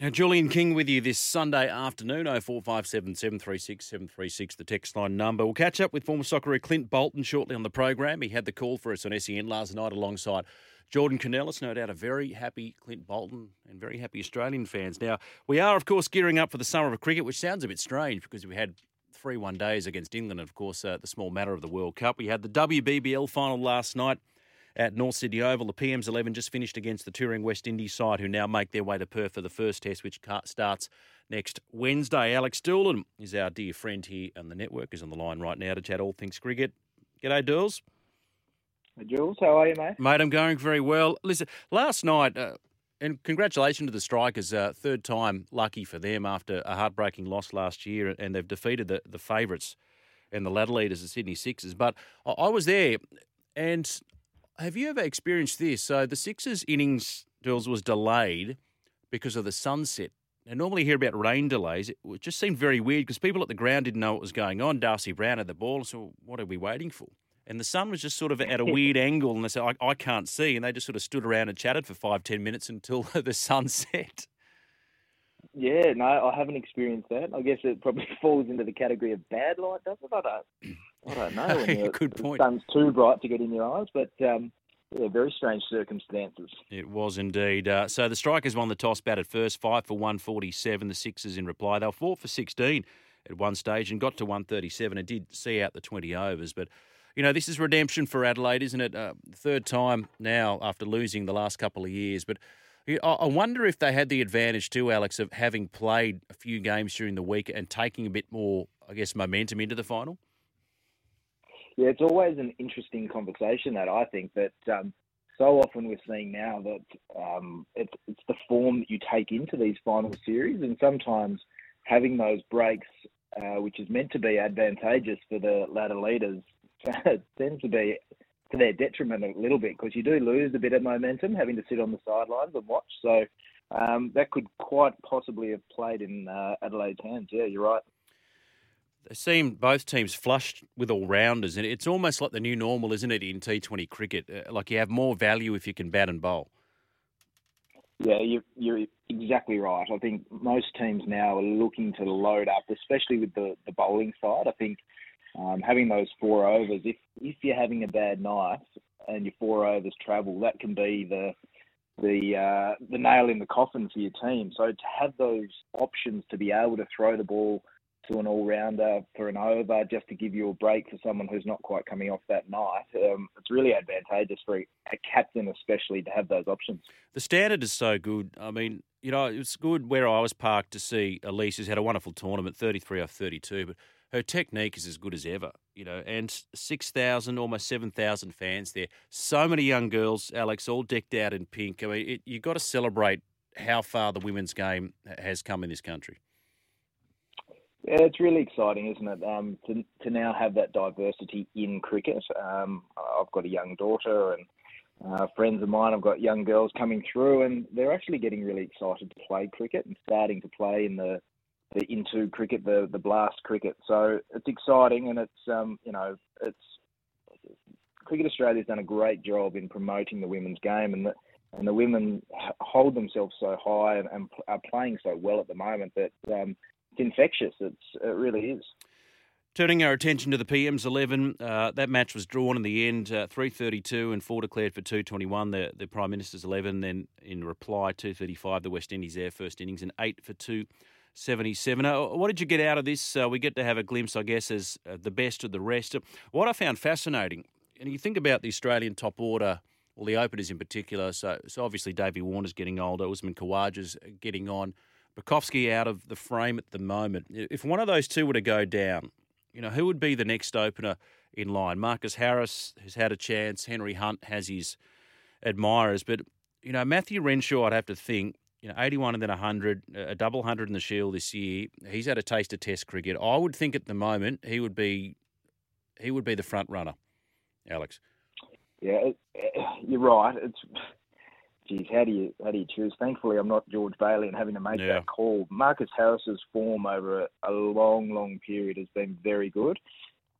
Now, Julian King with you this Sunday afternoon, 0457 736 736, the text line number. We'll catch up with former Socceroo Clint Bolton shortly on the program. He had the call for us on SEN last night alongside Jordan Cornelis, no doubt a very happy Clint Bolton and very happy Australian fans. Now, we are, of course, gearing up for the summer of cricket, which sounds a bit strange because we had three one days against England, and of course, uh, the small matter of the World Cup. We had the WBBL final last night at North Sydney Oval. The PM's 11 just finished against the touring West Indies side, who now make their way to Perth for the first test, which starts next Wednesday. Alex Doolan is our dear friend here and the network, is on the line right now to chat all things cricket. G'day, Dools. Hey, Jules, how are you, mate? Mate, I'm going very well. Listen, last night, uh, and congratulations to the Strikers, uh, third time lucky for them after a heartbreaking loss last year, and they've defeated the, the favourites and the ladder leaders, the Sydney Sixers. But I, I was there, and have you ever experienced this? So the Sixers innings was delayed because of the sunset. Now, normally hear about rain delays. It just seemed very weird because people at the ground didn't know what was going on. Darcie Brown had the ball, so what are we waiting for? And the sun was just sort of at a weird angle, and they said, I, I can't see. And they just sort of stood around and chatted for five, ten minutes until the sun set. Yeah, no, I haven't experienced that. I guess it probably falls into the category of bad light, doesn't it? I don't, I don't know. When Good the point. sun's too bright to get in your eyes, but um, yeah, very strange circumstances. It was indeed. Uh, so the Strikers won the toss, batted first, five for 147. The Sixers in reply. They were four for 16 at one stage and got to 137. and did see out the 20 overs, but. You know, this is redemption for Adelaide, isn't it? Uh, third time now after losing the last couple of years. But I wonder if they had the advantage too, Alex, of having played a few games during the week and taking a bit more, I guess, momentum into the final. Yeah, it's always an interesting conversation that I think that um, so often we're seeing now that um, it's, it's the form that you take into these final series, and sometimes having those breaks, uh, which is meant to be advantageous for the ladder leaders, tends to be to their detriment a little bit because you do lose a bit of momentum having to sit on the sidelines and watch. So um, that could quite possibly have played in uh, Adelaide's hands. Yeah, you're right. They seem both teams flushed with all rounders, and it's almost like the new normal, isn't it, in T20 cricket? Uh, like you have more value if you can bat and bowl. Yeah, you, you're exactly right. I think most teams now are looking to load up, especially with the, the bowling side. I think um, having those four overs, if if you're having a bad night and your four overs travel, that can be the the uh, the nail in the coffin for your team. So to have those options to be able to throw the ball to an all rounder for an over, just to give you a break for someone who's not quite coming off that night, um, it's really advantageous for a captain, especially, to have those options. The standard is so good. I mean, you know, it's good where I was parked to see Ellyse, who's had a wonderful tournament, 33 off 32, but her technique is as good as ever, you know, and 6,000, almost 7,000 fans there. So many young girls, Alex, all decked out in pink. I mean, it, you've got to celebrate how far the women's game has come in this country. Yeah, it's really exciting, isn't it? Um, to to now have that diversity in cricket. Um, I've got a young daughter, and uh, friends of mine. I've got young girls coming through, and they're actually getting really excited to play cricket and starting to play in the the into cricket, the the blast cricket. So it's exciting, and it's um, you know it's Cricket Australia's done a great job in promoting the women's game, and the and the women hold themselves so high and, and are playing so well at the moment that um, it's infectious. It's it really is. Turning our attention to the PM's 11, uh, that match was drawn in the end, uh, 332 and 4 declared for 221, the, the Prime Minister's 11. Then in reply, 235, the West Indies, their first innings, and 8 for 277. Uh, what did you get out of this? Uh, we get to have a glimpse, I guess, as uh, the best of the rest. What I found fascinating, and you think about the Australian top order well, the openers in particular. So, so obviously Davey Warner's getting older. Usman Khawaja's getting on. Pucovski out of the frame at the moment. If one of those two were to go down, you know, who would be the next opener in line? Marcus Harris has had a chance. Henry Hunt has his admirers, but you know, Matthew Renshaw, I'd have to think, you know, 81 and then 100, a double 100 in the Shield this year. He's had a taste of Test cricket. I would think at the moment he would be he would be the front runner, Alex. Yeah, you're right. It's geez, how do you how do you choose? Thankfully, I'm not George Bailey and having to make yeah. that call. Marcus Harris's form over a, a, long, long period has been very good.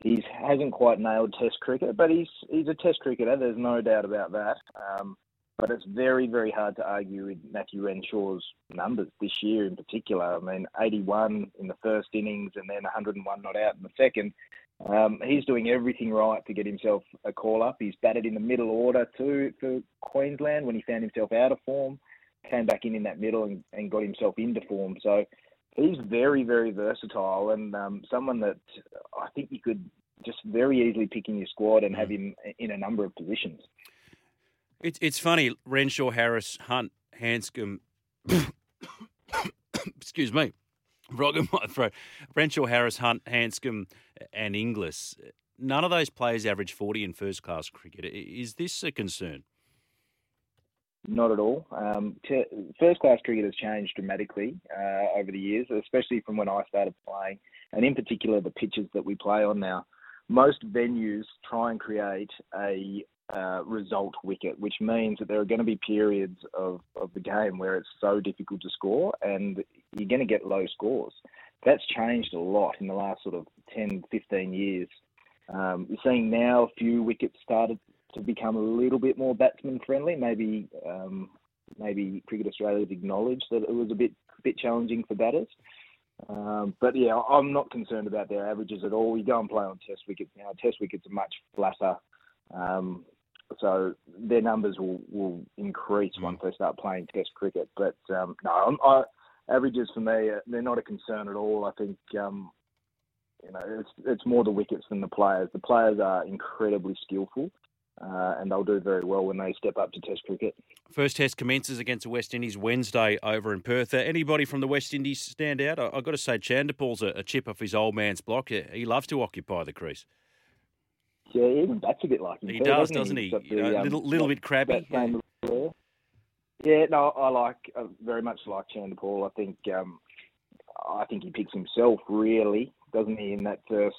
He hasn't quite nailed Test cricket, but he's he's a Test cricketer. There's no doubt about that. Um, but it's very, very hard to argue with Matthew Renshaw's numbers this year in particular. I mean, 81 in the first innings and then 101 not out in the second. Um, he's doing everything right to get himself a call up. He's batted in the middle order too for Queensland when he found himself out of form. Came back in in that middle and, and got himself into form. So he's very, very versatile and um, someone that I think you could just very easily pick in your squad and have mm. him in a number of positions. It's it's funny. Renshaw, Harris, Hunt, Handscomb. excuse me, frog in my throat. Renshaw, Harris, Hunt, Handscomb, and Inglis. None of those players average forty in first class cricket. Is this a concern? Not at all. Um, first class cricket has changed dramatically uh, over the years, especially from when I started playing, and in particular the pitches that we play on now. Most venues try and create a uh, result wicket, which means that there are going to be periods of, of the game where it's so difficult to score and you're going to get low scores. That's changed a lot in the last sort of 10, 15 years. Um, you're seeing now a few wickets started to become a little bit more batsman friendly. Maybe um, maybe Cricket Australia has acknowledged that it was a bit bit challenging for batters. Um, but yeah, I'm not concerned about their averages at all. You go and play on Test wickets now. Test wickets are much flatter. Um, so their numbers will, will increase mm. once they start playing Test cricket. But um, no, I, averages for me they're not a concern at all. I think um, you know it's it's more the wickets than the players. The players are incredibly skillful. Uh, and they'll do very well when they step up to Test cricket. First Test commences against the West Indies Wednesday over in Perth. Uh, anybody from the West Indies stand out? I, have got to say, Chanderpaul's a, a chip off his old man's block. He loves to occupy the crease. Yeah, even that's a bit like him. He too, does, doesn't he? he? You know, um, little, little bit crabby. Yeah. yeah, no, I like uh, very much like Chanderpaul. I think um, I think he picks himself really, doesn't he? In that first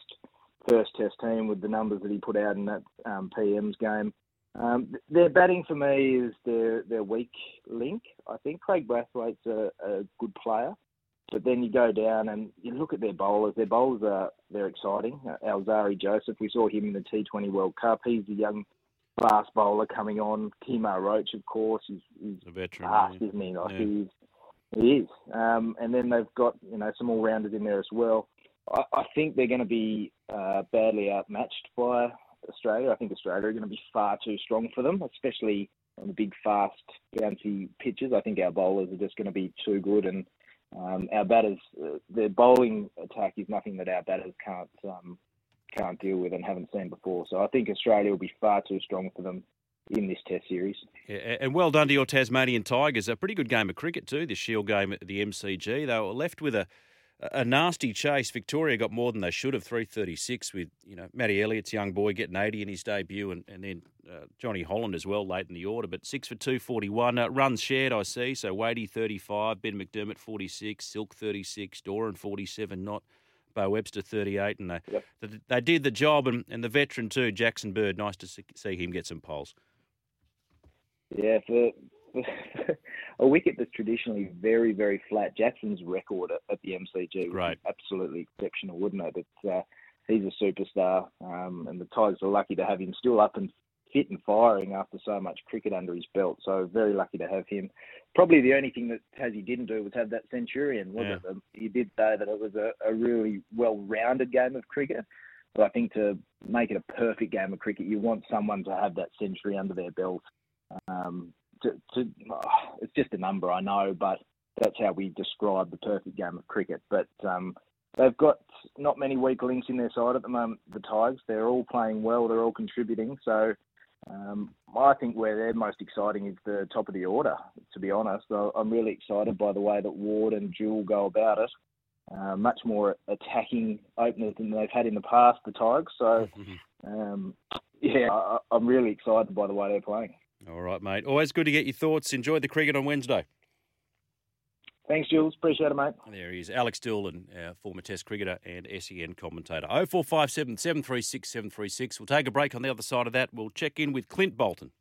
first Test team with the numbers that he put out in that um, PM's game. Um, their batting for me is their their weak link. I think Kraigg Brathwaite's a, a good player. But then you go down and you look at their bowlers. Their bowlers are they're exciting. Uh, Alzarri Joseph, we saw him in the T20 World Cup. He's a young fast bowler coming on. Kemar Roach, of course, he's, he's a veteran, fast, isn't he? Like yeah. he's, he is. Um, and then they've got you know some all rounders in there as well. I, I think they're going to be uh, badly outmatched by Australia. I think Australia are going to be far too strong for them, especially on the big, fast, bouncy pitches. I think our bowlers are just going to be too good and um, our batters, uh, their bowling attack is nothing that our batters can't um, can't deal with and haven't seen before. So I think Australia will be far too strong for them in this Test series. Yeah, and well done to your Tasmanian Tigers. A pretty good game of cricket too. This Shield game at the MCG. They were left with a a nasty chase. Victoria got more than they should have, 336, with, you know, Matty Elliott's young boy getting 80 in his debut and, and then uh, Johnny Holland as well late in the order. But six for 241. Uh, runs shared, I see. So Wadey 35, Ben McDermott 46, Silk 36, Doran 47, not Beau Webster 38. And they, yep. they, they, did the job. And, and the veteran too, Jackson Bird, nice to see him get some poles. Yeah, for a wicket that's traditionally very, very flat. Jackson's record at, at the MCG was right. absolutely exceptional, wouldn't it? It's, uh, he's a superstar, um, and the Tigers are lucky to have him still up and fit and firing after so much cricket under his belt. So very lucky to have him. Probably the only thing that Tassie didn't do was have that centurion, was yeah. it? Um, he did say that it was a, a really well-rounded game of cricket. But I think to make it a perfect game of cricket, you want someone to have that century under their belt. Um, to, to oh, it's just a number, I know, but that's how we describe the perfect game of cricket. But um, they've got not many weak links in their side at the moment. The Tigers, they're all playing well, they're all contributing. So um, I think where they're most exciting is the top of the order, to be honest. So I'm really excited by the way that Ward and Jewell go about it. Uh, much more attacking openers than they've had in the past, the Tigers. So, um, yeah, I, I'm really excited by the way they're playing. All right, mate. Always good to get your thoughts. Enjoy the cricket on Wednesday. Thanks, Jules. Appreciate it, mate. There he is, Alex Doolan, our former Test cricketer and SEN commentator. 0457 736 736. We'll take a break on the other side of that. We'll check in with Clint Bolton.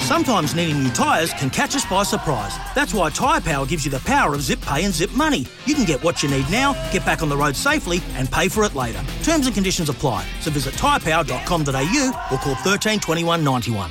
Sometimes needing new tyres can catch us by surprise. That's why Tyre Power gives you the power of zip pay and zip money. You can get what you need now, get back on the road safely, and pay for it later. Terms and conditions apply. So visit tyrepower.com.au or call 13 21 91.